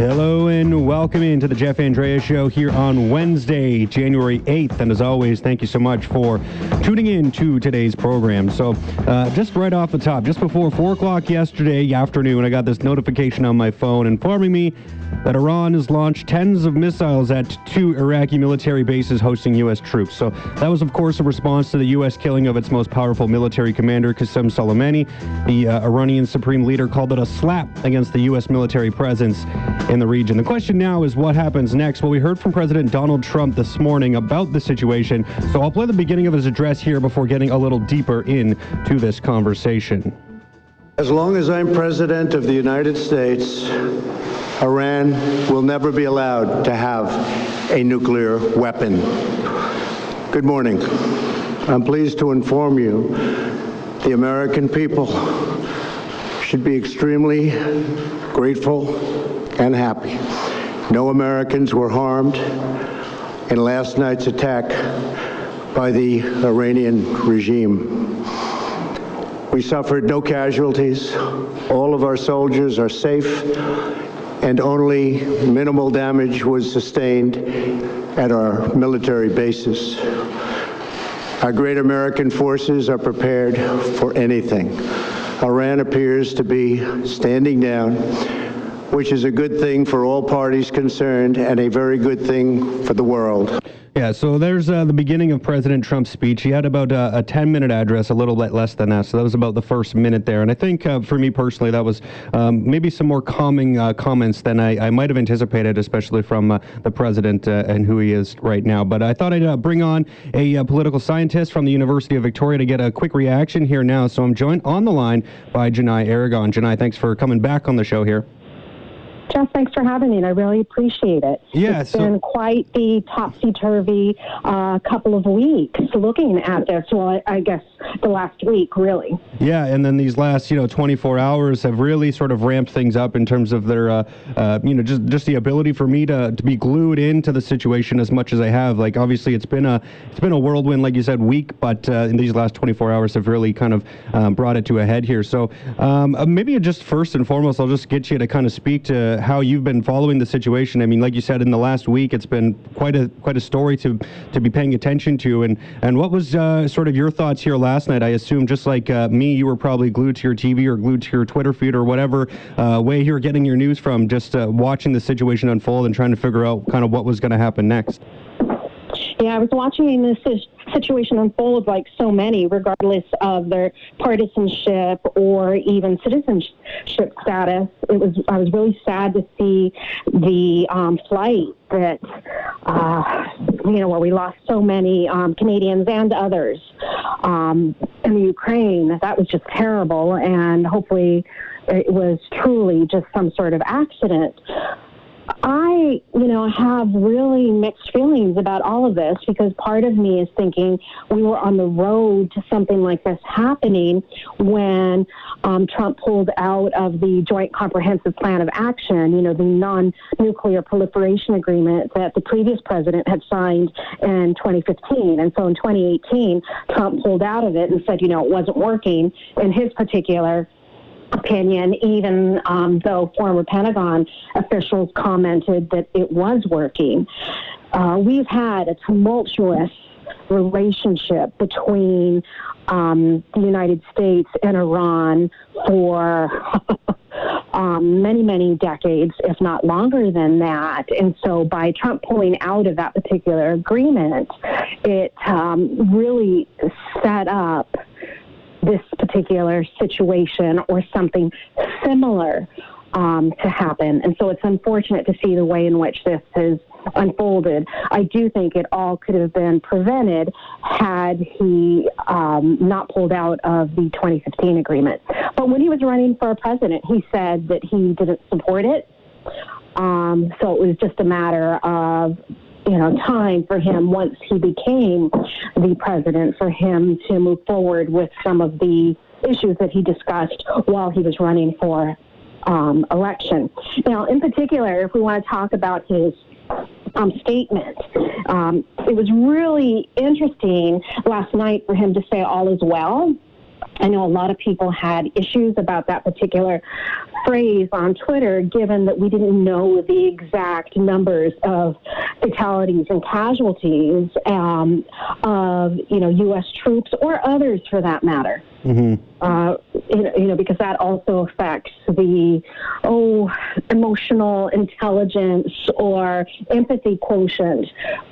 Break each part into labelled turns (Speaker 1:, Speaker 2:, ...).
Speaker 1: Hello and welcome into the Jeff Andrea Show here on Wednesday, January 8th. And as always, thank you so much for tuning in to today's program. So, uh, just right off the top, just before 4 o'clock yesterday afternoon, I got this notification on my phone informing me that Iran has launched tens of missiles at two Iraqi military bases hosting U.S. troops. So, that was, of course, a response to the U.S. killing of its most powerful military commander, Qasem Soleimani. The uh, Iranian supreme leader called it a slap against the U.S. military presence in the region. The question now is what happens next? Well, we heard from President Donald Trump this morning about the situation, so I'll play the beginning of his address here before getting a little deeper into this conversation.
Speaker 2: As long as I'm president of the United States, Iran will never be allowed to have a nuclear weapon. Good morning. I'm pleased to inform you the American people should be extremely grateful and happy. No Americans were harmed in last night's attack by the Iranian regime. We suffered no casualties. All of our soldiers are safe, and only minimal damage was sustained at our military bases. Our great American forces are prepared for anything. Iran appears to be standing down which is a good thing for all parties concerned and a very good thing for the world.
Speaker 1: Yeah, so there's uh, the beginning of President Trump's speech. He had about uh, a 10 minute address, a little bit less than that. So that was about the first minute there. And I think uh, for me personally, that was um, maybe some more calming uh, comments than I, I, might have anticipated, especially from uh, the president uh, and who he is right now. But I thought I'd bring on a political scientist from the University of Victoria to get a quick reaction here now. So I'm joined on the line by Janni Aragon. Janni, thanks for coming back on the show here.
Speaker 3: Jeff, thanks for having me, and I really appreciate it.
Speaker 1: Yeah,
Speaker 3: it's so, been quite the topsy turvy uh, couple of weeks looking at this. Well, I, I, guess the last week, really.
Speaker 1: Yeah, and then these last, you know, 24 hours have really sort of ramped things up in terms of their, uh, uh, you know, just just the ability for me to, to be glued into the situation as much as I have. Like, obviously, it's been a it's been a whirlwind, like you said, week, but uh, in these last 24 hours have really kind of um, brought it to a head here. So um, uh, maybe just first and foremost, I'll just get you to kind of speak to how you've been following the situation. I mean, like you said, in the last week, it's been quite a quite a story to to be paying attention to. And and what was uh, sort of your thoughts here last night? I assume, just like uh, me, you were probably glued to your TV or glued to your Twitter feed or whatever uh, way you're getting your news from, just uh, watching the situation unfold and trying to figure out kind of what was going to happen next.
Speaker 3: Yeah, I was watching this situation unfold like so many, regardless of their partisanship or even citizenship status. It was I was really sad to see the um, flight that uh, you know where we lost so many um, Canadians and others um, in the Ukraine. That was just terrible, and hopefully it was truly just some sort of accident. I, you know, have really mixed feelings about all of this because part of me is thinking we were on the road to something like this happening when um, Trump pulled out of the Joint Comprehensive Plan of Action, you know, the non nuclear proliferation agreement that the previous president had signed in 2015. And so in 2018, Trump pulled out of it and said, you know, it wasn't working in his particular opinion, even um, though former Pentagon officials commented that it was working. Uh, we've had a tumultuous relationship between um, the United States and Iran for um, many, many decades, if not longer than that. And so by Trump pulling out of that particular agreement, it um, really set up this particular situation or something similar um, to happen. And so it's unfortunate to see the way in which this has unfolded. I do think it all could have been prevented had he um, not pulled out of the 2015 agreement. But when he was running for president, he said that he didn't support it. Um, so it was just a matter of you know, time for him once he became the president for him to move forward with some of the issues that he discussed while he was running for um, election. Now, in particular, if we want to talk about his um, statement. Um, it was really interesting last night for him to say all is well. I know a lot of people had issues about that particular phrase on Twitter, given that we didn't know the exact numbers of fatalities and casualties um, of you know U.S. troops or others for that matter. Mm-hmm. Uh, you, know, you know, because that also affects the oh emotional intelligence or empathy quotient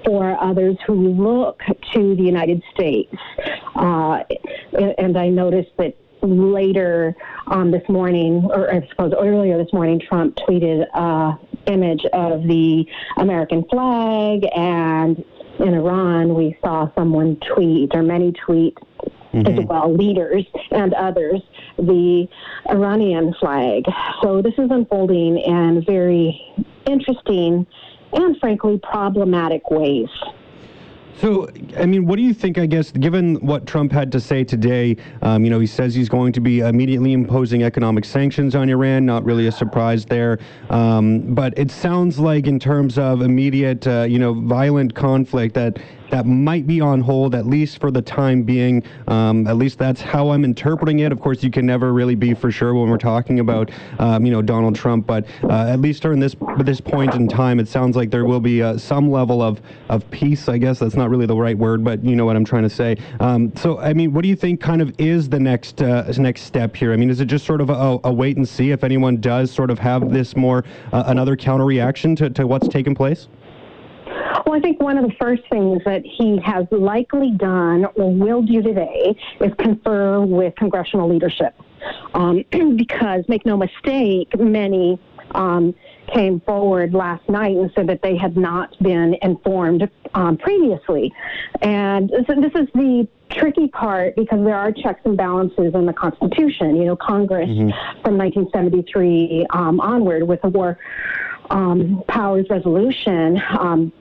Speaker 3: for others who look to the United States. Uh, and I noticed that later um, this morning, or I suppose earlier this morning, Trump tweeted an image of the American flag, and in Iran, we saw someone tweet, or many tweet mm-hmm. as well, leaders and others, the Iranian flag. So this is unfolding in very interesting and frankly problematic ways.
Speaker 1: So, I mean, what do you think? I guess, given what Trump had to say today, um, you know, he says he's going to be immediately imposing economic sanctions on Iran. Not really a surprise there, um, but it sounds like, in terms of immediate, uh, you know, violent conflict, that that might be on hold at least for the time being. Um, at least that's how I'm interpreting it. Of course, you can never really be for sure when we're talking about um, you know Donald Trump, but uh, at least during this this point in time, it sounds like there will be uh, some level of of peace. I guess that's not really the right word, but you know what I'm trying to say. Um, so, I mean, what do you think kind of is the next uh, next step here? I mean, is it just sort of a, a, wait and see if anyone does sort of have this more uh, another counter reaction to, to what's taken place?
Speaker 3: Well, I think one of the first things that he has likely done or will do today is confer with congressional leadership. Um, because, make no mistake, many um, came forward last night and said that they had not been informed um, previously. And so this is the tricky part because there are checks and balances in the Constitution. You know, Congress mm-hmm. from 1973 um, onward with the War um, Powers Resolution um,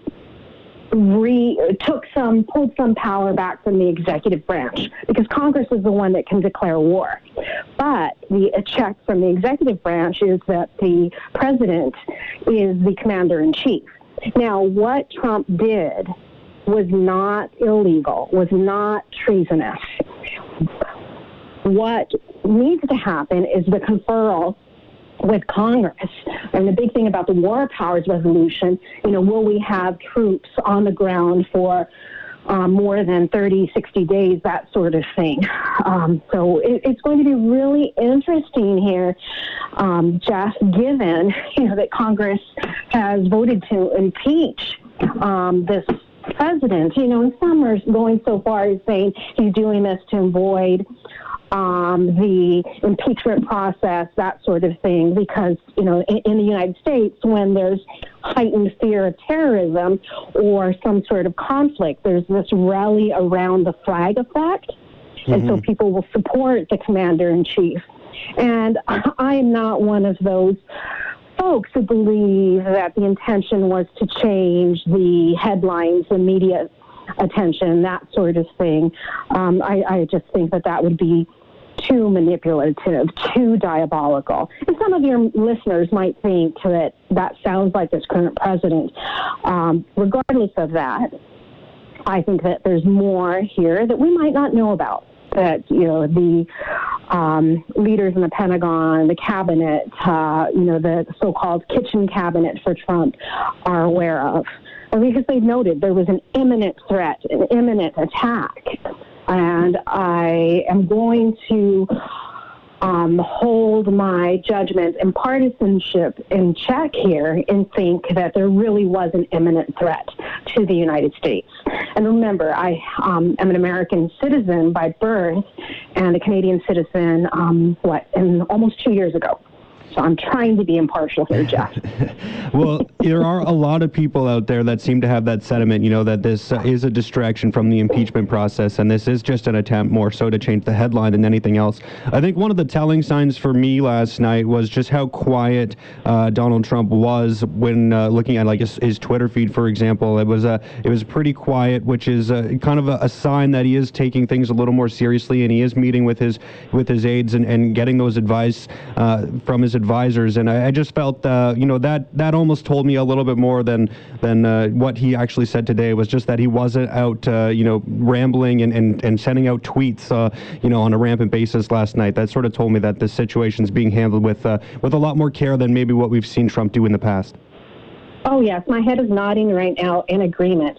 Speaker 3: re took some pulled some power back from the executive branch because Congress is the one that can declare war. But the check from the executive branch is that the president is the commander in chief. Now, what Trump did was not illegal, was not treasonous. What needs to happen is the conferral with Congress. And the big thing about the War Powers Resolution, you know, will we have troops on the ground for um, more than 30, 60 days, that sort of thing. Um, so it, it's going to be really interesting here, um, Jeff, given, you know, that Congress has voted to impeach um, this president. You know, and some are going so far as saying he's doing this to avoid um, the impeachment process, that sort of thing, because, you know, in, in, the United States, when there's heightened fear of terrorism or some sort of conflict, there's this rally around the flag effect. Mm-hmm. And so mm-hmm. people will support the commander in chief. And I'm not one of those folks who believe that the intention was to change the headlines, the media attention, that sort of thing. Um, I, I just think that that would be too manipulative, too diabolical. And some of your listeners might think that that sounds like this current president. Um, regardless of that, I think that there's more here that we might not know about. That you know the um, leaders in the Pentagon, the cabinet, uh, you know the so-called kitchen cabinet for Trump, are aware of, because they've noted there was an imminent threat, an imminent attack. And I am going to um, hold my judgment and partisanship in check here and think that there really was an imminent threat to the United States. And remember, I um, am an American citizen by birth and a Canadian citizen, um, what, in almost two years ago. So I'm trying to be impartial here, Jeff.
Speaker 1: well, there are a lot of people out there that seem to have that sentiment, you know, that this uh, is a distraction from the impeachment process and this is just an attempt more so to change the headline than anything else. I think one of the telling signs for me last night was just how quiet uh, Donald Trump was when uh, looking at like his, his, Twitter feed, for example. It was a it was pretty quiet, which is kind of a, a, sign that he is taking things a little more seriously and he is meeting with his with his aides and, and getting those advice uh, from his advisors advisors, and I, I just felt, uh, you know, that that almost told me a little bit more than than uh, what he actually said today. Was just that he wasn't out, uh, you know, rambling and, and, and sending out tweets, uh, you know, on a rampant basis last night. That sort of told me that this situation is being handled with uh, with a lot more care than maybe what we've seen Trump do in the past.
Speaker 3: Oh yes, my head is nodding right now in agreement.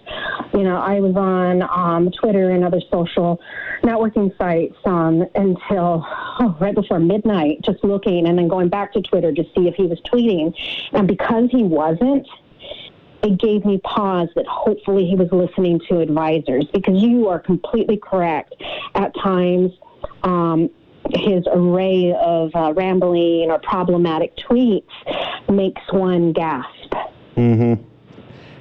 Speaker 3: You know, I was on um, Twitter and other social networking sites um, until oh, right before midnight, just looking and then going back to Twitter to see if he was tweeting. And because he wasn't, it gave me pause that hopefully he was listening to advisors because you are completely correct. At times, um, his array of uh, rambling or problematic tweets makes one gasp.
Speaker 1: Mm-hmm.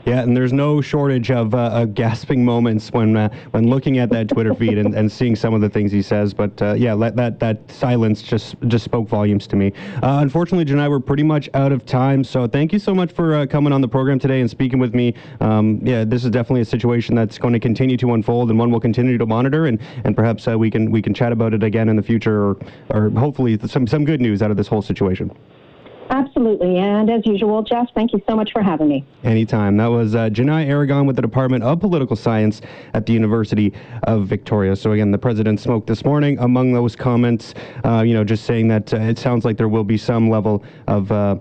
Speaker 1: Yeah, and there's no shortage of, uh, of gasping moments when uh, when looking at that Twitter feed and, and seeing some of the things he says. But uh, yeah, let, that that silence just just spoke volumes to me. Uh, unfortunately, Janni, we're pretty much out of time. So thank you so much for uh, coming on the program today and speaking with me. Um, yeah, this is definitely a situation that's going to continue to unfold and one we'll continue to monitor and and perhaps uh, we can we can chat about it again in the future or or hopefully some some good news out of this whole situation.
Speaker 3: Absolutely. And as usual, Jeff, thank you so much for having me.
Speaker 1: Anytime. That was uh, Janni Aragon with the Department of Political Science at the University of Victoria. So, again, the president spoke this morning. Among those comments, uh, you know, just saying that uh, it sounds like there will be some level of. Uh,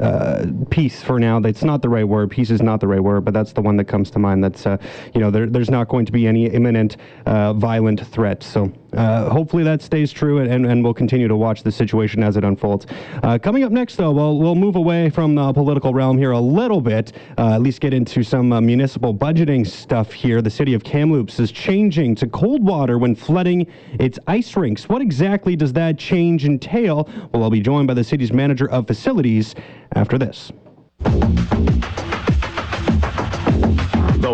Speaker 1: uh, peace for now. That's not the right word. Peace is not the right word, but that's the one that comes to mind. That's uh, you know there, there's not going to be any imminent uh, violent threat. So uh, hopefully that stays true, and, and we'll continue to watch the situation as it unfolds. Uh, coming up next, though, we'll we'll move away from the political realm here a little bit. Uh, at least get into some municipal budgeting stuff here. The city of Kamloops is changing to cold water when flooding its ice rinks. What exactly does that change entail? Well, I'll be joined by the city's manager of facilities after this.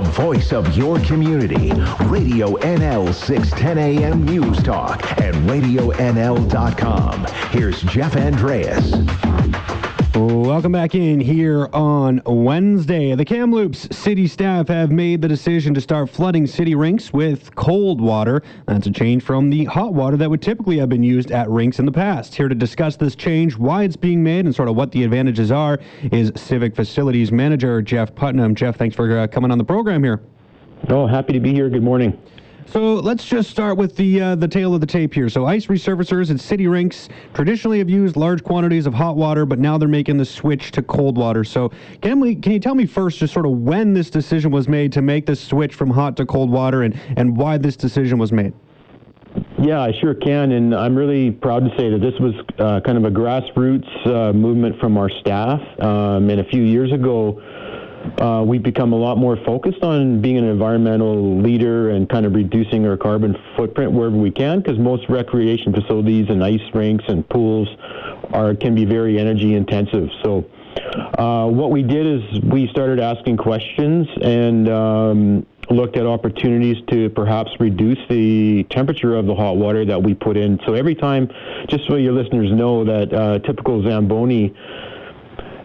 Speaker 4: The voice of your community. Radio NL 610 AM News Talk and RadioNL.com. Here's Jeff Andreas.
Speaker 1: Welcome back in here on Wednesday. The Kamloops city staff have made the decision to start flooding city rinks with cold water. That's a change from the hot water that would typically have been used at rinks in the past. Here to discuss this change, why it's being made, and sort of what the advantages are is Civic Facilities Manager Jeff Putnam. Jeff, thanks for uh, coming on the program here.
Speaker 5: Oh, happy to be here. Good morning.
Speaker 1: So let's just start with the uh, the tail of the tape here. So ice resurfacers and city rinks traditionally have used large quantities of hot water, but now they're making the switch to cold water. So can we can you tell me first just sort of when this decision was made to make this switch from hot to cold water and and why this decision was made?
Speaker 5: Yeah, I sure can, and I'm really proud to say that this was uh, kind of a grassroots uh, movement from our staff. Um, and a few years ago, uh, we've become a lot more focused on being an environmental leader and kind of reducing our carbon footprint wherever we can because most recreation facilities and ice rinks and pools are can be very energy intensive. So uh, what we did is we started asking questions and um, looked at opportunities to perhaps reduce the temperature of the hot water that we put in. So every time, just so your listeners know that uh, typical Zamboni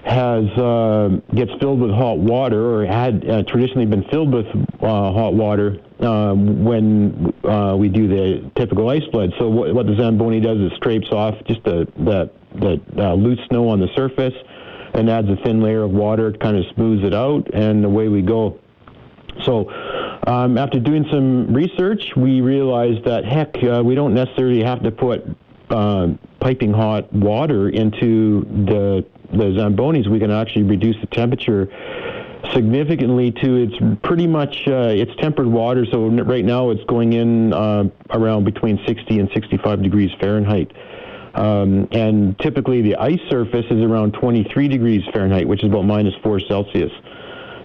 Speaker 5: has uh, gets filled with hot water or had uh, traditionally been filled with uh, hot water uh, when uh, we do the typical ice flood. So what, what, the Zamboni does is scrapes off just the the, the uh, loose snow on the surface and adds a thin layer of water, kind of smooths it out, and away we go. So um, after doing some research, we realized that heck, we don't necessarily have to put piping hot water into the the Zambonis, we can actually reduce the temperature significantly to it's pretty much uh, it's tempered water. So right now it's going in uh, around between 60 and 65 degrees Fahrenheit. Um, and typically the ice surface is around 23 degrees Fahrenheit, which is about minus 4 Celsius.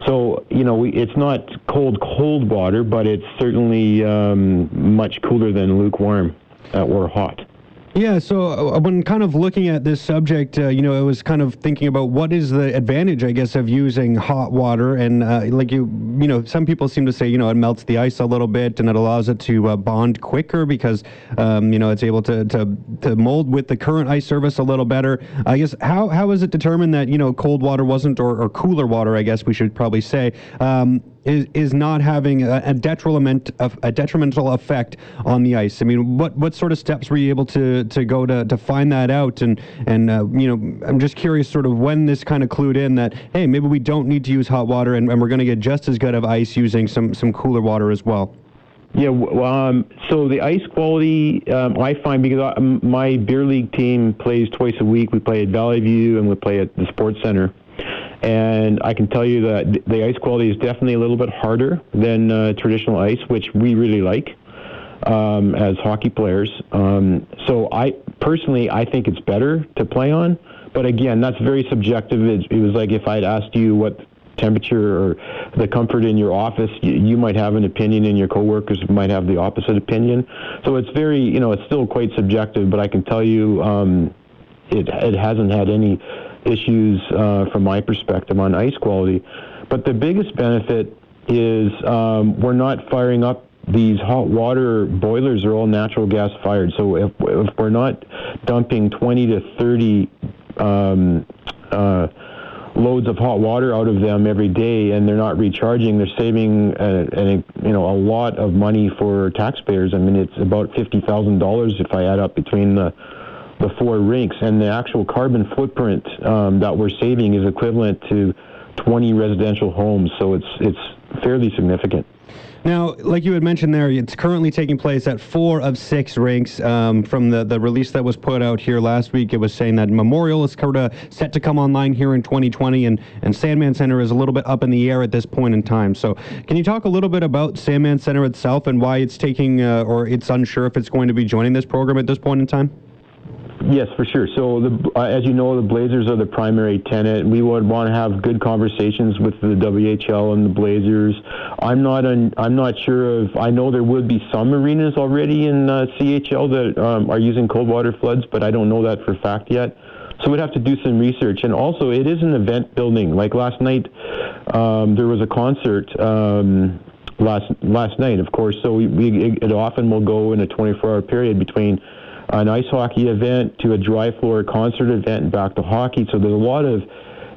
Speaker 5: So, you know, it's not cold, cold water, but it's certainly um, much cooler than lukewarm uh, or hot.
Speaker 1: Yeah, so uh, when kind of looking at this subject, uh, you know, I was kind of thinking about what is the advantage, I guess, of using hot water, and uh, like you, you know, some people seem to say, you know, it melts the ice a little bit and it allows it to uh, bond quicker because, um, you know, it's able to, to to mold with the current ice surface a little better. I guess how how is it determined that you know cold water wasn't or, or cooler water, I guess we should probably say. Um, is, is not having a, a detriment of a detrimental effect on the ice? I mean, what what sort of steps were you able to to go to to find that out? And and uh, you know, I'm just curious, sort of when this kind of clued in that hey, maybe we don't need to use hot water, and, and we're going to get just as good of ice using some some cooler water as well.
Speaker 5: Yeah, um, so the ice quality um, I find because I, my beer league team plays twice a week. We play at Valley View and we play at the Sports Center. And I can tell you that the ice quality is definitely a little bit harder than uh, traditional ice, which we really like um, as hockey players. Um, so I personally, I think it's better to play on. But again, that's very subjective. It, it was like if I'd asked you what temperature or the comfort in your office, you, you, might have an opinion and your coworkers might have the opposite opinion. So it's very, you know, it's still quite subjective, but I can tell you um, it, it hasn't had any issues uh, from my perspective on ice quality. But the biggest benefit is um, we're not firing up these hot water boilers are all natural gas fired. So if, if we're not dumping 20 to 30 um, uh, loads of hot water out of them every day and they're not recharging, they're saving a, a, you know a lot of money for taxpayers. I mean, it's about fifty thousand dollars if I add up between the the four rinks, and the actual carbon footprint um, that we're saving is equivalent to 20 residential homes. So it's it's fairly significant.
Speaker 1: Now, like you had mentioned there, it's currently taking place at four of six rinks. Um, from the, the release that was put out here last week, it was saying that Memorial is of set to come online here in 2020, and, and Sandman Center is a little bit up in the air at this point in time. So, can you talk a little bit about Sandman Center itself and why it's taking, uh, or it's unsure if it's going to be joining this program at this point in time?
Speaker 5: Yes, for sure. So, the, uh, as you know, the Blazers are the primary tenant. We would want to have good conversations with the WHL and the Blazers. I'm not un, I'm not sure of. I know there would be some arenas already in uh, CHL that um, are using cold water floods, but I don't know that for fact yet. So we'd have to do some research. And also, it is an event building. Like last night, um, there was a concert. Um, last last night, of course. So we, we it often will go in a 24-hour period between an ice hockey event to a dry floor concert event and back to hockey. So there's a lot of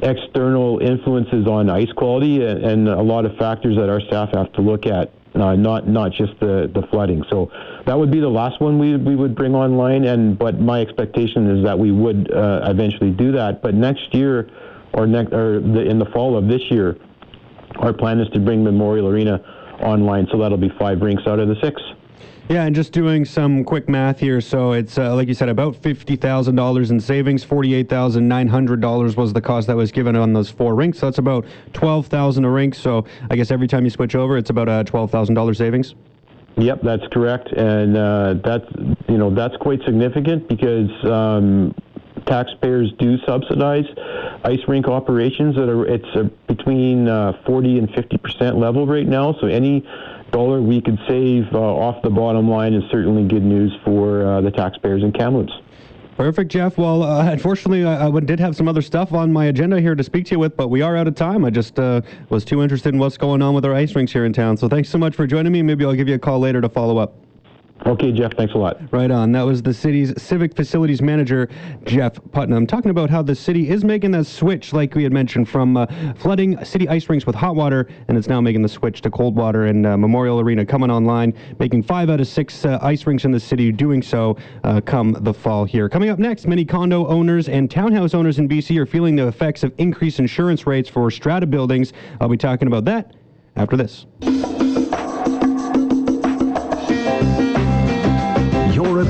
Speaker 5: external influences on ice quality and, and a lot of factors that our staff have to look at. Uh, not not just the, the flooding. So that would be the last one we we would bring online. And but my expectation is that we would uh, eventually do that. But next year, or next or the, in the fall of this year, our plan is to bring Memorial Arena online. So that'll be five rinks out of the six.
Speaker 1: Yeah, and just doing some quick math here. So it's, uh, like you said, about $50,000 in savings. $48,900 was the cost that was given on those four rinks. So that's about 12000 a rink. So I guess every time you switch over, it's about a $12,000 savings.
Speaker 5: Yep, that's correct, and uh, that's you know that's quite significant because um, taxpayers do subsidize ice rink operations. That are it's uh, between uh, 40 and 50 percent level right now. So any dollar we could save uh, off the bottom line is certainly good news for uh, the taxpayers in Kamloops.
Speaker 1: Perfect, Jeff. Well, uh, unfortunately, I, I, did have some other stuff on my agenda here to speak to you with, but we are out of time. I just uh, was too interested in what's going on with our ice rinks here in town. So thanks so much for joining me. Maybe I'll give you a call later to follow up.
Speaker 5: Okay, Jeff, thanks a lot.
Speaker 1: Right on. That was the city's civic facilities manager, Jeff Putnam, talking about how the city is making that switch, like we had mentioned, from uh, flooding city ice rinks with hot water, and it's now making the switch to cold water. And uh, Memorial Arena coming online, making five out of six uh, ice rinks in the city, doing so uh, come the fall here. Coming up next, many condo owners and townhouse owners in BC are feeling the effects of increased insurance rates for strata buildings. I'll be talking about that after this.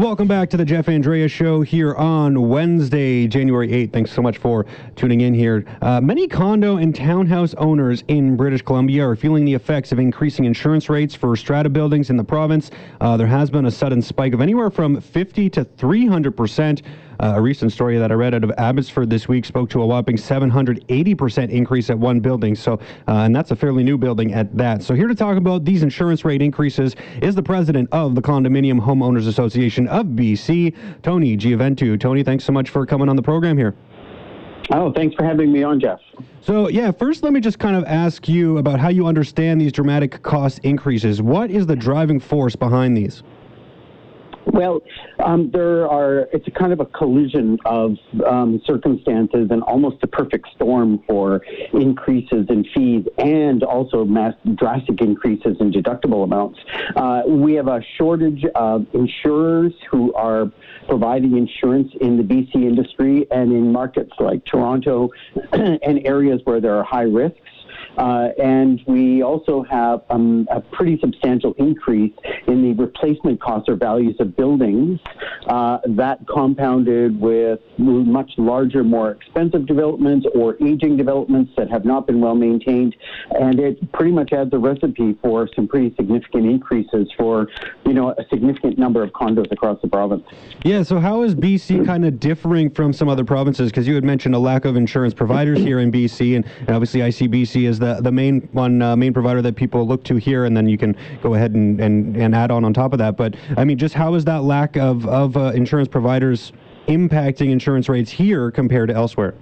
Speaker 1: Welcome back to the Jeff Andrea Show here on Wednesday, January 8th. Thanks so much for tuning in here. Uh, many condo and townhouse owners in British Columbia are feeling the effects of increasing insurance rates for strata buildings in the province. Uh, there has been a sudden spike of anywhere from 50 to 300 percent uh, a recent story that I read out of Abbotsford this week spoke to a whopping 780% increase at one building. So, uh, and that's a fairly new building at that. So, here to talk about these insurance rate increases is the president of the Condominium Homeowners Association of BC, Tony Gioventu. Tony, thanks so much for coming on the program here.
Speaker 6: Oh, thanks for having me on, Jeff.
Speaker 1: So, yeah, first let me just kind of ask you about how you understand these dramatic cost increases. What is the driving force behind these?
Speaker 6: Well, um, there are, it's a kind of a collision of um, circumstances and almost a perfect storm for increases in fees and also mass, drastic increases in deductible amounts. Uh, we have a shortage of insurers who are providing insurance in the BC industry and in markets like Toronto and areas where there are high risks. Uh, and we also have um, a pretty substantial increase in the replacement costs or values of buildings. Uh, that compounded with much larger, more expensive developments or aging developments that have not been well maintained. And it pretty much adds a recipe for some pretty significant increases for, you know, a significant number of condos across the province.
Speaker 1: Yeah, so how is BC kind of differing from some other provinces? Because you had mentioned a lack of insurance providers here in BC, and, obviously ICBC is the, the main one uh, main provider that people look to here, and then you can go ahead and, and, and add on on top of that. But I mean, just how is that lack of, of uh, insurance providers impacting insurance rates here compared to elsewhere?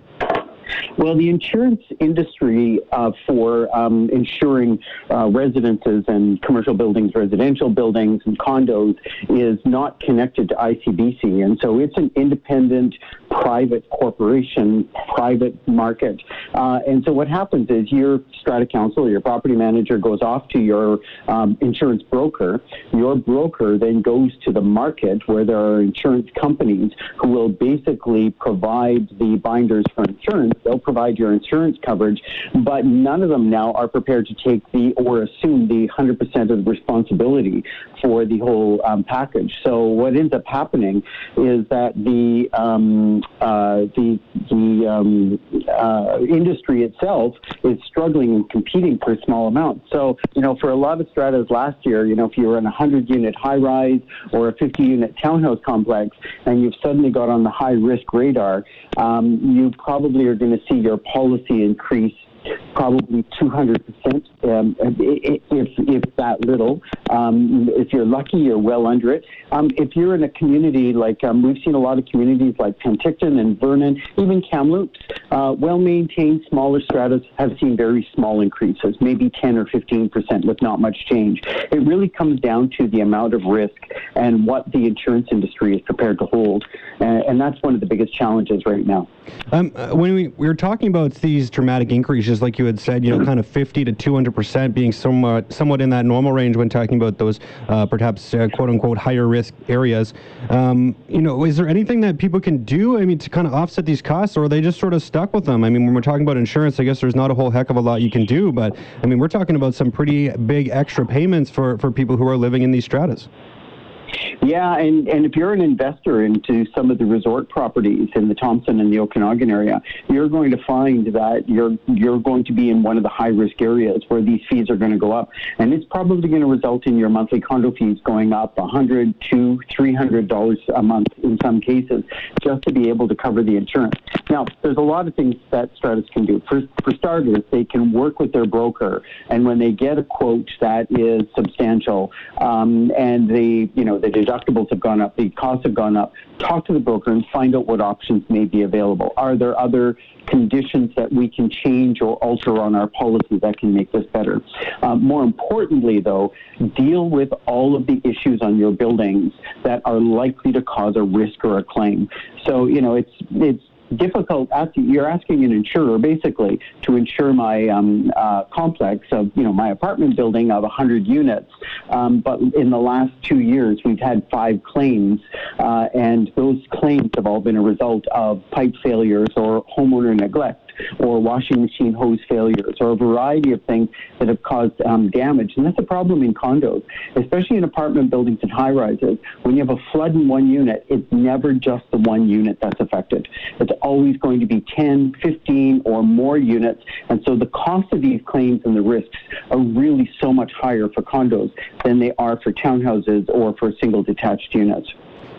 Speaker 6: Well, the insurance industry uh, for um, insuring uh, residences and commercial buildings, residential buildings, and condos is not connected to ICBC. And so it's an independent private corporation, private market. Uh, and so what happens is your strata council, your property manager goes off to your um, insurance broker. Your broker then goes to the market where there are insurance companies who will basically provide the binders for insurance. They'll provide your insurance coverage, but none of them now are prepared to take the or assume the 100% of the responsibility for the whole um, package. So what ends up happening is that the um, uh, the the um, uh, industry itself is struggling and competing for small amounts. So you know, for a lot of stratas last year, you know, if you were in a 100 unit high rise or a 50 unit townhouse complex, and you've suddenly got on the high risk radar, um, you probably are going to see your policy increase probably 200%, um, if, if that little. Um, if you're lucky, you're well under it. Um, if you're in a community like um, we've seen a lot of communities like Penticton and Vernon, even Kamloops, uh, well maintained smaller stratas have seen very small increases, maybe 10 or 15% with not much change. It really comes down to the amount of risk and what the insurance industry is prepared to hold. Uh, and that's one of the biggest challenges right now.
Speaker 1: Um, uh, when we, we were talking about these dramatic increases, like you had said, you know, kind of 50 to 200 percent being somewhat somewhat in that normal range when talking about those uh, perhaps uh, quote unquote higher risk areas. Um, you know, is there anything that people can do? I mean, to kind of offset these costs, or are they just sort of stuck with them? I mean, when we're talking about insurance, I guess there's not a whole heck of a lot you can do, but I mean, we're talking about some pretty big extra payments for for people who are living in these stratas.
Speaker 6: Yeah, and, and if you're an investor into some of the resort properties in the Thompson and the Okanagan area, you're going to find that you're you're going to be in one of the high risk areas where these fees are going to go up, and it's probably going to result in your monthly condo fees going up a hundred to three hundred dollars a month in some cases, just to be able to cover the insurance. Now, there's a lot of things that stratas can do. For for starters, they can work with their broker, and when they get a quote that is substantial, um, and they you know the deductibles have gone up, the costs have gone up, talk to the broker and find out what options may be available. Are there other conditions that we can change or alter on our policy that can make this better? Uh, more importantly, though, deal with all of the issues on your buildings that are likely to cause a risk or a claim. So, you know, it's it's difficult. Asking, you're asking an insurer basically to insure my um, uh, complex of you know my apartment building of 100 units. Um, but in the last two years, we've had five claims, uh, and those claims have all been a result of pipe failures or homeowner neglect or washing machine hose failures or a variety of things that have caused um, damage. And that's a problem in condos, especially in apartment buildings and high rises. When you have a flood in one unit, it's never just the one unit that's affected. It's always going to be 10, 15, or more units. And so the cost of these claims and the risks are really so much higher for condos than they are for townhouses or for single detached units.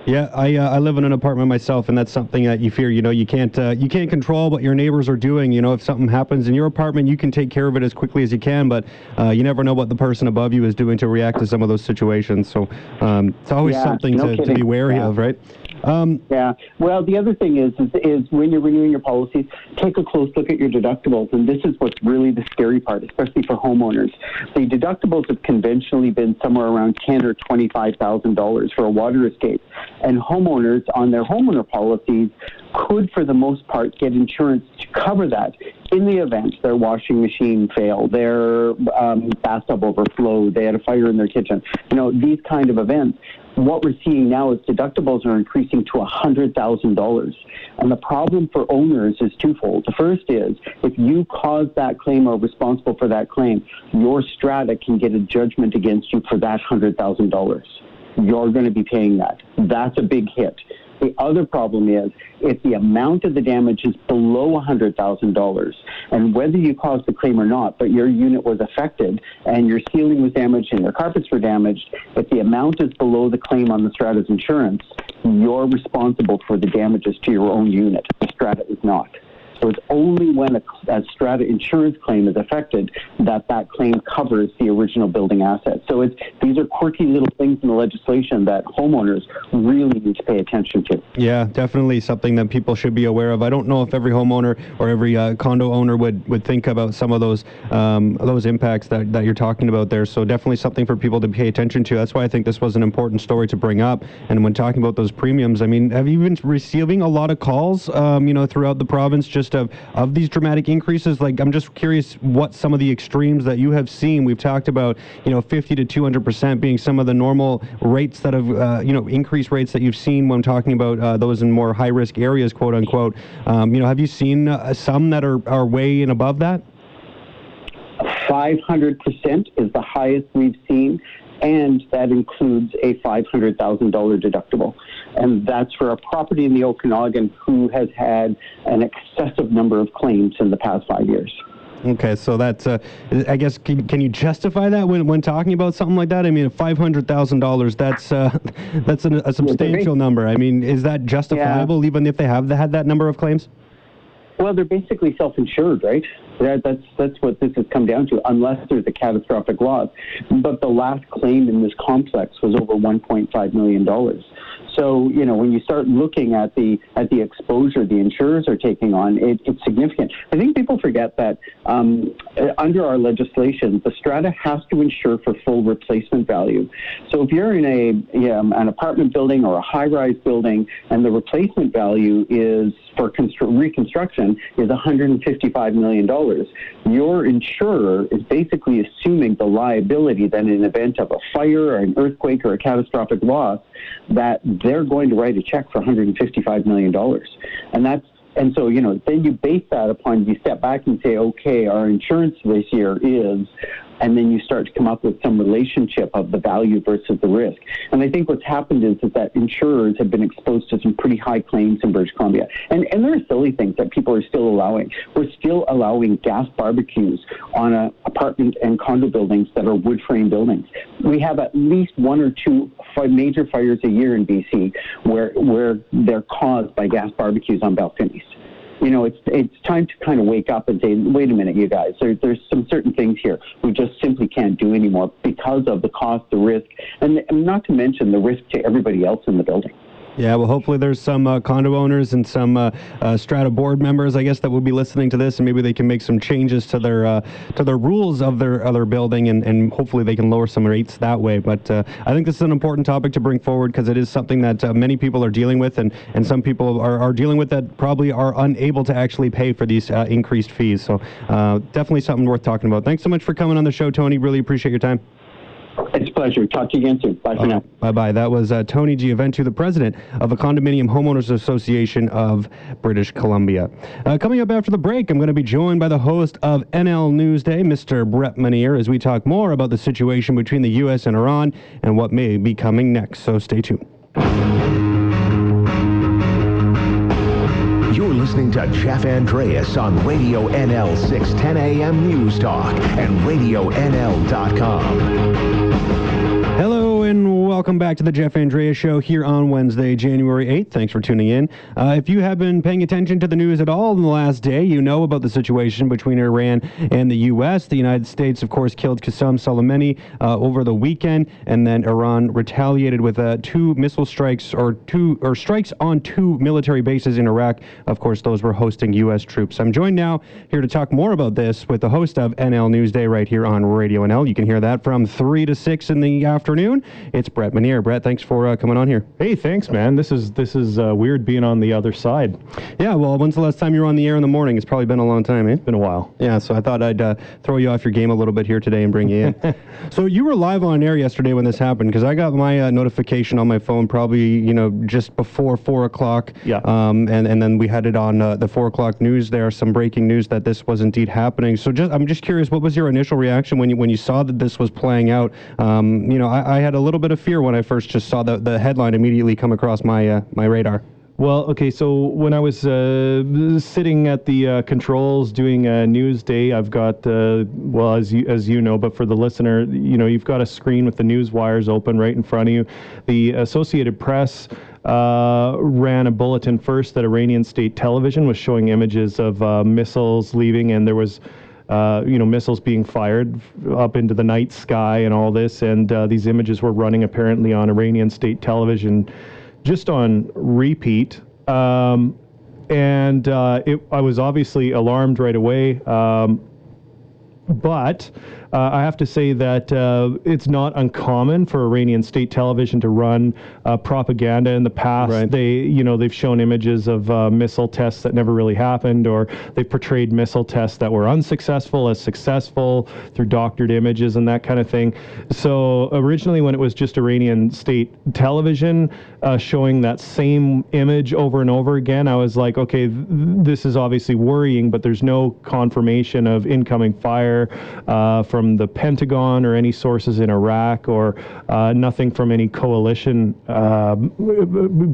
Speaker 1: Yeah, I uh, I live in an apartment myself, and that's something that you fear. You know, you can't uh, you can't control what your neighbors are doing. You know, if something happens in your apartment, you can take care of it as quickly as you can, but uh, you never know what the person above you is doing to react to some of those situations. So um, it's always
Speaker 6: Yeah,
Speaker 1: something
Speaker 6: no
Speaker 1: to, to be wary
Speaker 6: Yeah.
Speaker 1: of, right? Um,
Speaker 6: Yeah. Well, the other thing is, is, is when you're renewing your policies, take a close look at your deductibles. And this is what's really the scary part, especially for homeowners. The deductibles have conventionally been somewhere around ten or twenty-five thousand dollars for a water escape, and homeowners on their homeowner policies could, for the most part, get insurance to cover that in the event their washing machine failed, their um, bathtub overflowed, they had a fire in their kitchen. You know, these kind of events what we're seeing now is deductibles are increasing to $100,000. And the problem for owners is twofold. The first is if you cause that claim or responsible for that claim, your strata can get a judgment against you for that $100,000. You're going to be paying that. That's a big hit. The other problem is if the amount of the damage is below $100,000, and whether you caused the claim or not, but your unit was affected and your ceiling was damaged and your carpets were damaged, if the amount is below the claim on the strata's insurance, you're responsible for the damages to your own unit. The strata is not. So it's only when a, a strata insurance claim is affected that that claim covers the original building asset. So it's these are quirky little things in the legislation that homeowners really need to pay attention to.
Speaker 1: Yeah, definitely something that people should be aware of. I don't know if every homeowner or every uh, condo owner would, would think about some of those um, those impacts that, that you're talking about there. So definitely something for people to pay attention to. That's why I think this was an important story to bring up. And when talking about those premiums, I mean, have you been receiving a lot of calls, um, you know, throughout the province just of, of these dramatic increases? Like, I'm just curious what some of the extremes that you have seen. We've talked about, you know, 50 to 200 percent being some of the normal rates that have, uh, you know, increased rates that you've seen when talking about uh, those in more high risk areas, quote unquote. Um, you know, have you seen uh, some that are, are way and above that?
Speaker 6: 500% is the highest we've seen, and that includes a $500,000 deductible. And that's for a property in the Okanagan who has had an excessive number of claims in the past five years.
Speaker 1: Okay, so that's, uh, I guess, can, can you justify that when, when talking about something like that? I mean, five hundred thousand dollars. That's uh, that's an, a substantial number. I mean, is that justifiable even if they have had that number of claims?
Speaker 6: Well, they're basically self-insured, right? That's that's what this has come down to, unless there's a catastrophic loss. But the last claim in this complex was over 1.5 million dollars. So you know, when you start looking at the at the exposure the insurers are taking on, it, it's significant. I think people forget that um, uh, under our legislation, the strata has to insure for full replacement value. So if you're in a yeah, an apartment building or a high-rise building, and the replacement value is for constru- reconstruction is 155 million dollars, your insurer is basically assuming the liability that in event of a fire or an earthquake or a catastrophic loss, that they're going to write a check for 155 million dollars, and that's and so you know then you base that upon you step back and say okay our insurance this year is and then you start to come up with some relationship of the value versus the risk. And I think what's happened is, is that insurers have been exposed to some pretty high claims in British Columbia. And, and there are silly things that people are still allowing. We're still allowing gas barbecues on a apartment and condo buildings that are wood frame buildings. We have at least one or two major fires a year in BC where, where they're caused by gas barbecues on balconies you know, it's it's time to kind of wake up and say, wait a minute, you guys, there, there's some certain things here we just simply can't do anymore because of the cost, the risk, and, and not to mention the risk to everybody else in the building.
Speaker 1: Yeah, well, hopefully there's some uh, condo owners and some uh, uh, Strata board members, I guess, that will be listening to this, and maybe they can make some changes to their uh, to their rules of their other building, and, and hopefully they can lower some rates that way. But uh, I think this is an important topic to bring forward because it is something that uh, many people are dealing with, and, and some people are, are dealing with that probably are unable to actually pay for these increased fees. So definitely something worth talking about. Thanks so much for coming on the show, Tony. Really appreciate your time.
Speaker 6: It's a pleasure. Talk to you again soon. Bye for now.
Speaker 1: Bye bye. That was uh, Tony Gioventu, the president of the Condominium Homeowners Association of British Columbia. Uh, coming up after the break, I'm going to be joined by the host of NL Newsday, Mr. Brett Manier, as we talk more about the situation between the U.S. and Iran and what may be coming next. So stay tuned.
Speaker 4: You're listening to Jeff Andreas on Radio NL 610 AM News Talk and RadioNL.com.
Speaker 1: And welcome back to the Jeff Andrea Show here on Wednesday, January 8th. Thanks for tuning in. Uh, if you have been paying attention to the news at all in the last day, you know about the situation between Iran and the U.S. The United States, of course, killed Qasem Soleimani uh, over the weekend, and then Iran retaliated with uh, two missile strikes or two or strikes on two military bases in Iraq. Of course, those were hosting U.S. troops. I'm joined now here to talk more about this with the host of NL Newsday right here on Radio NL. You can hear that from 3 to 6 in the afternoon. It's Brett Manier. Brett, thanks for uh, coming on here.
Speaker 7: Hey, thanks, man. This is this is uh, weird being on the other side.
Speaker 1: Yeah, well, when's the last time you were on the air in the morning? It's probably been a long time, eh?
Speaker 7: It's been a while.
Speaker 1: Yeah, so I thought I'd uh, throw you off your game a little bit here today and bring you in. so you were live on air yesterday when this happened because I got my uh, notification on my phone probably you know just before four o'clock.
Speaker 7: Yeah.
Speaker 1: Um, and and then we had it on uh, the four o'clock news. There, some breaking news that this was indeed happening. So just I'm just curious, what was your initial reaction when you when you saw that this was playing out? Um, you know, I, I had a little bit of fear when I first just saw the, the headline immediately come across my uh, my radar.
Speaker 7: Well, okay, so when I was uh, sitting at the uh, controls doing a news day, I've got, uh, well, as you, as you know, but for the listener, you know, you've got a screen with the news wires open right in front of you. The Associated Press uh, ran a bulletin first that Iranian state television was showing images of uh, missiles leaving, and there was. Uh, you know, missiles being fired up into the night sky and all this, and these images were running apparently on Iranian state television just on repeat. Um, and uh, it, I was obviously alarmed right away. Um, but uh, I have to say that uh, it's not uncommon for Iranian state television to run uh, propaganda in the past.
Speaker 1: Right.
Speaker 7: They, you know, they've shown images of uh, missile tests that never really happened, or they've portrayed missile tests that were unsuccessful as successful through doctored images and that kind of thing. So originally, when it was just Iranian state television uh, showing that same image over and over again, I was like, okay, th- this is obviously worrying, but there's no confirmation of incoming fire uh, from from the Pentagon or any sources in Iraq or uh, nothing from any coalition uh,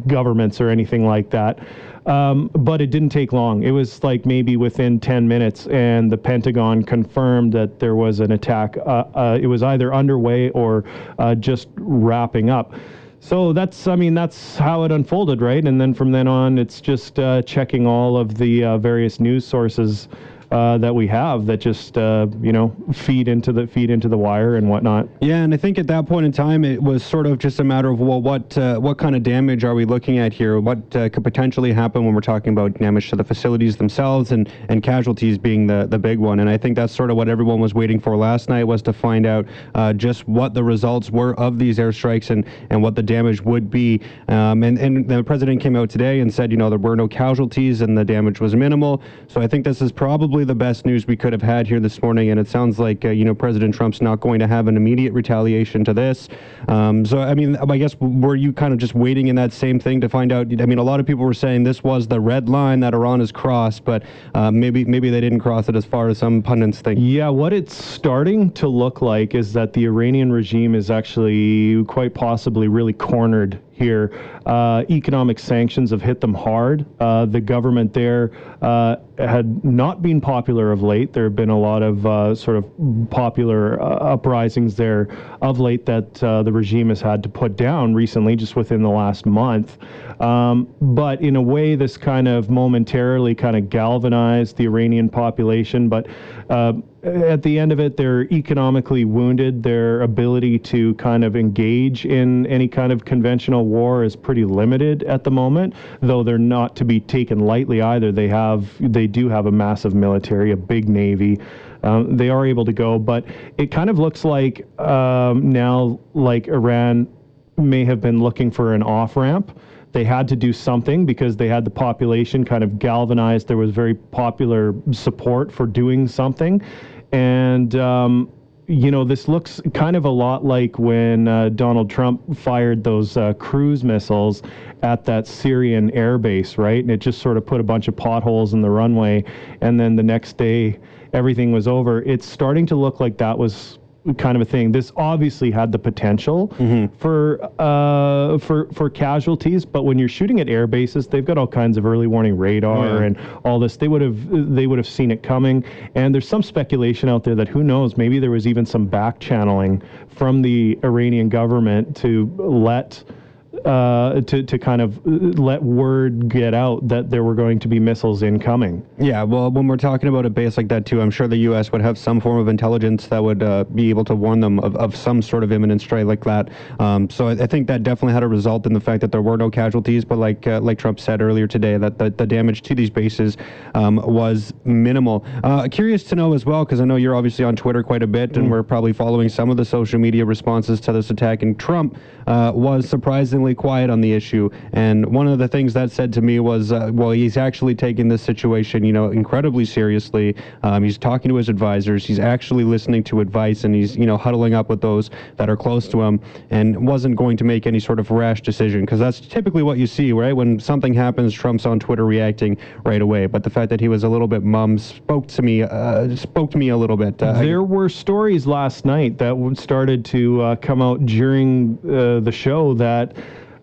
Speaker 7: governments or anything like that. Um, but it didn't take long. It was like maybe within 10 minutes, and the Pentagon confirmed that there was an attack. Uh, uh it was either underway or uh, just wrapping up. So that's, I mean, that's how it unfolded, right? And then from then on, it's just uh, checking all of the various news sources uh, that we have that just uh, you know feed into the feed into the wire and whatnot.
Speaker 1: Yeah, and I think at that point in time, it was sort of just a matter of well, what uh, what kind of damage are we looking at here? What uh, could potentially happen when we're talking about damage to the facilities themselves and and casualties being the the big one? And I think that's sort of what everyone was waiting for last night was to find out uh, just what the results were of these airstrikes and and what the damage would be. Um, and and the president came out today and said, you know, there were no casualties and the damage was minimal. So I think this is probably probably the best news we could have had here this morning, and it sounds like uh, you know President Trump's not going to have an immediate retaliation to this. Um, so I mean, I guess were you kind of just waiting in that same thing to find out? I mean, a lot of people were saying this was the red line that Iran has crossed, but uh, maybe maybe they didn't cross it as far as some pundits think.
Speaker 7: Yeah, what it's starting to look like is that the Iranian regime is actually quite possibly really cornered here. Uh, economic sanctions have hit them hard. Uh, the government there uh, had not been popular of late. There have been a lot of uh, sort of popular uh, uprisings there of late that uh, the regime has had to put down recently, just within the last month. Um, but in a way, this kind of momentarily kind of galvanized the Iranian population. But uh, at the end of it, they're economically wounded. Their ability to kind of engage in any kind of conventional war is pretty limited at the moment, though they're not to be taken lightly either. They have, they do have a massive military, a big navy. Um, they are able to go, but it kind of looks like um, now, like Iran may have been looking for an off ramp they had to do something because they had the population kind of galvanized. There was very popular support for doing something. And, um, you know, this looks kind of a lot like when uh, Donald Trump fired those uh, cruise missiles at that Syrian airbase, right? And it just sort of put a bunch of potholes in the runway. And then the next day, everything was over. It's starting to look like that was kind of a thing. This obviously had the potential for uh, for for casualties, but when you're shooting at air bases, they've got all kinds of early warning radar
Speaker 1: yeah.
Speaker 7: and all this. They would have they would have seen it coming. And there's some speculation out there that who knows, maybe there was even some back channeling from the Iranian government to let uh, to to kind of let word get out that there were going to be missiles incoming.
Speaker 1: Yeah, well, when we're talking about a base like that too, I'm sure the U.S. would have some form of intelligence that would uh, be able to warn them of, of some sort of imminent strike like that. Um, so I, I think that definitely had a result in the fact that there were no casualties. But like uh, like Trump said earlier today, that the, the damage to these bases um, was minimal. Uh, curious to know as well, because I know you're obviously on Twitter quite a bit, and we're probably following some of the social media responses to this attack. And Trump uh, was surprisingly quiet on the issue. And one of the things that said to me was, uh, well, he's actually taking this situation, you know, incredibly seriously. Um, he's talking to his advisors. He's actually listening to advice, and he's, you know, huddling up with those that are close to him, and wasn't going to make any sort of rash decision because that's typically what you see, right? When something happens, Trump's on Twitter reacting right away. But the fact that he was a little bit mum spoke to me, uh, spoke to me a little bit. Uh,
Speaker 7: There were stories last night that started to uh, come out during uh, the show that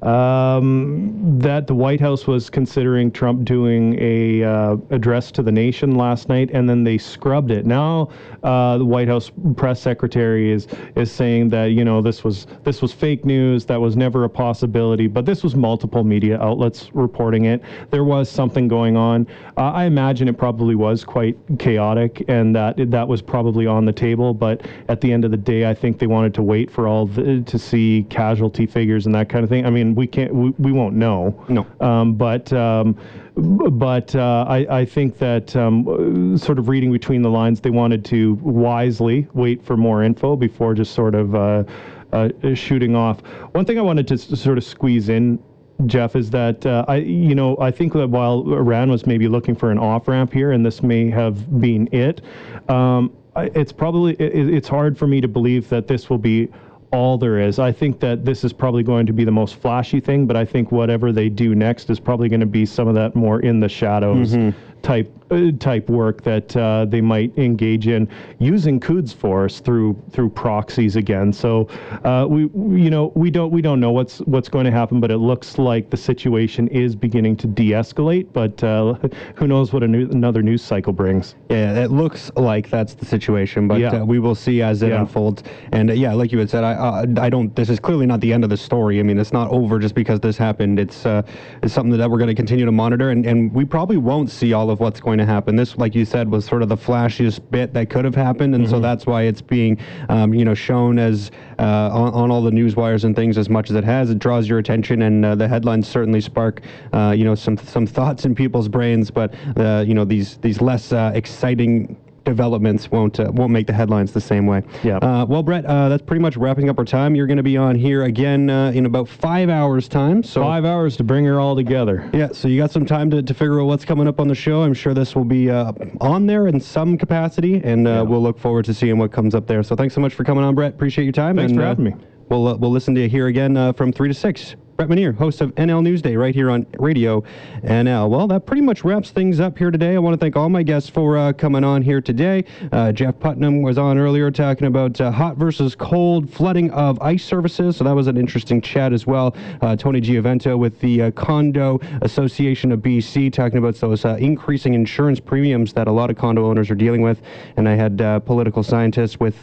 Speaker 7: um, that the White House was considering Trump doing a uh, address to the nation last night, and then they scrubbed it. Now uh, the White House press secretary is is saying that you know this was this was fake news, that was never a possibility, but this was multiple media outlets reporting it. There was something going on. Uh, I imagine it probably was quite chaotic, and that that was probably on the table. But at the end of the day, I think they wanted to wait for all the, to see casualty figures and that kind of thing. I mean, we can't, we, we won't know.
Speaker 1: No.
Speaker 7: Um, but um, but uh, I, I think that um, sort of reading between the lines, they wanted to wisely wait for more info before just sort of uh, uh, shooting off. One thing I wanted to s- sort of squeeze in. Jeff, is that uh, I, you know, I think that while Iran was maybe looking for an off ramp here, and this may have been it, um, it's probably it, it's hard for me to believe that this will be all there is. I think that this is probably going to be the most flashy thing, but I think whatever they do next is probably going to be some of that more in the shadows mm-hmm. Type uh, type work that uh, they might engage in using Quds Force through through proxies again. So uh, we you know we don't we don't know what's what's going to happen, but it looks like the situation is beginning to de-escalate. But uh, who knows what a new, another news cycle brings?
Speaker 1: Yeah, it looks like that's the situation, but
Speaker 7: Yeah.
Speaker 1: uh, we will see as it
Speaker 7: Yeah.
Speaker 1: unfolds. And uh, yeah, like you had said, I I don't. This is clearly not the end of the story. I mean, it's not over just because this happened. It's uh, it's something that we're going to continue to monitor, and, and we probably won't see all of what's going to happen. This, like you said, was sort of the flashiest bit that could have happened, and so that's why it's being um, you know shown as uh, on, on all the news wires and things as much as it has. It draws your attention, and uh, the headlines certainly spark uh, you know some some thoughts in people's brains. But uh, you know these these less uh, exciting developments won't uh, won't make the headlines the same way.
Speaker 7: Yeah.
Speaker 1: Uh, well, Brett, uh, that's pretty much wrapping up our time. You're going to be on here again uh, in about five hours' time. So
Speaker 7: Five hours to bring her all together.
Speaker 1: yeah, so you got some time to, to figure out what's coming up on the show. I'm sure this will be uh, on there in some capacity, and uh, we'll look forward to seeing what comes up there. So thanks so much for coming on, Brett. Appreciate your time.
Speaker 7: Thanks
Speaker 1: and,
Speaker 7: for having me.
Speaker 1: We'll uh, we'll listen to you here again uh, from three to six. Brett Manier, host of NL Newsday, right here on Radio NL. Well, that pretty much wraps things up here today. I want to thank all my guests for uh, coming on here today. Uh, Jeff Putnam was on earlier talking about uh, hot versus cold flooding of ice services, so that was an interesting chat as well. Uh, Tony Gioventu with the uh, Condo Association of BC talking about those uh, increasing insurance premiums that a lot of condo owners are dealing with. And I had political scientists with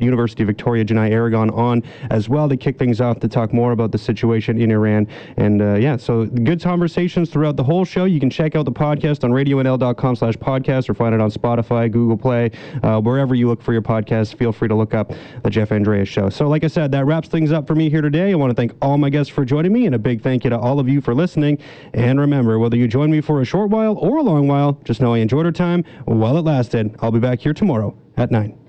Speaker 1: University of Victoria, Janni Aragon, on as well to kick things off to talk more about the situation in Iran. And uh, yeah, so good conversations throughout the whole show. You can check out the podcast on radionl.com slash podcast or find it on Spotify, Google Play, uh, wherever you look for your podcast. Feel free to look up the Jeff Andreas Show. So like I said, that wraps things up for me here today. I want to thank all my guests for joining me and a big thank you to all of you for listening. And remember, whether you join me for a short while or a long while, just know I enjoyed our time while it lasted. I'll be back here tomorrow at 9.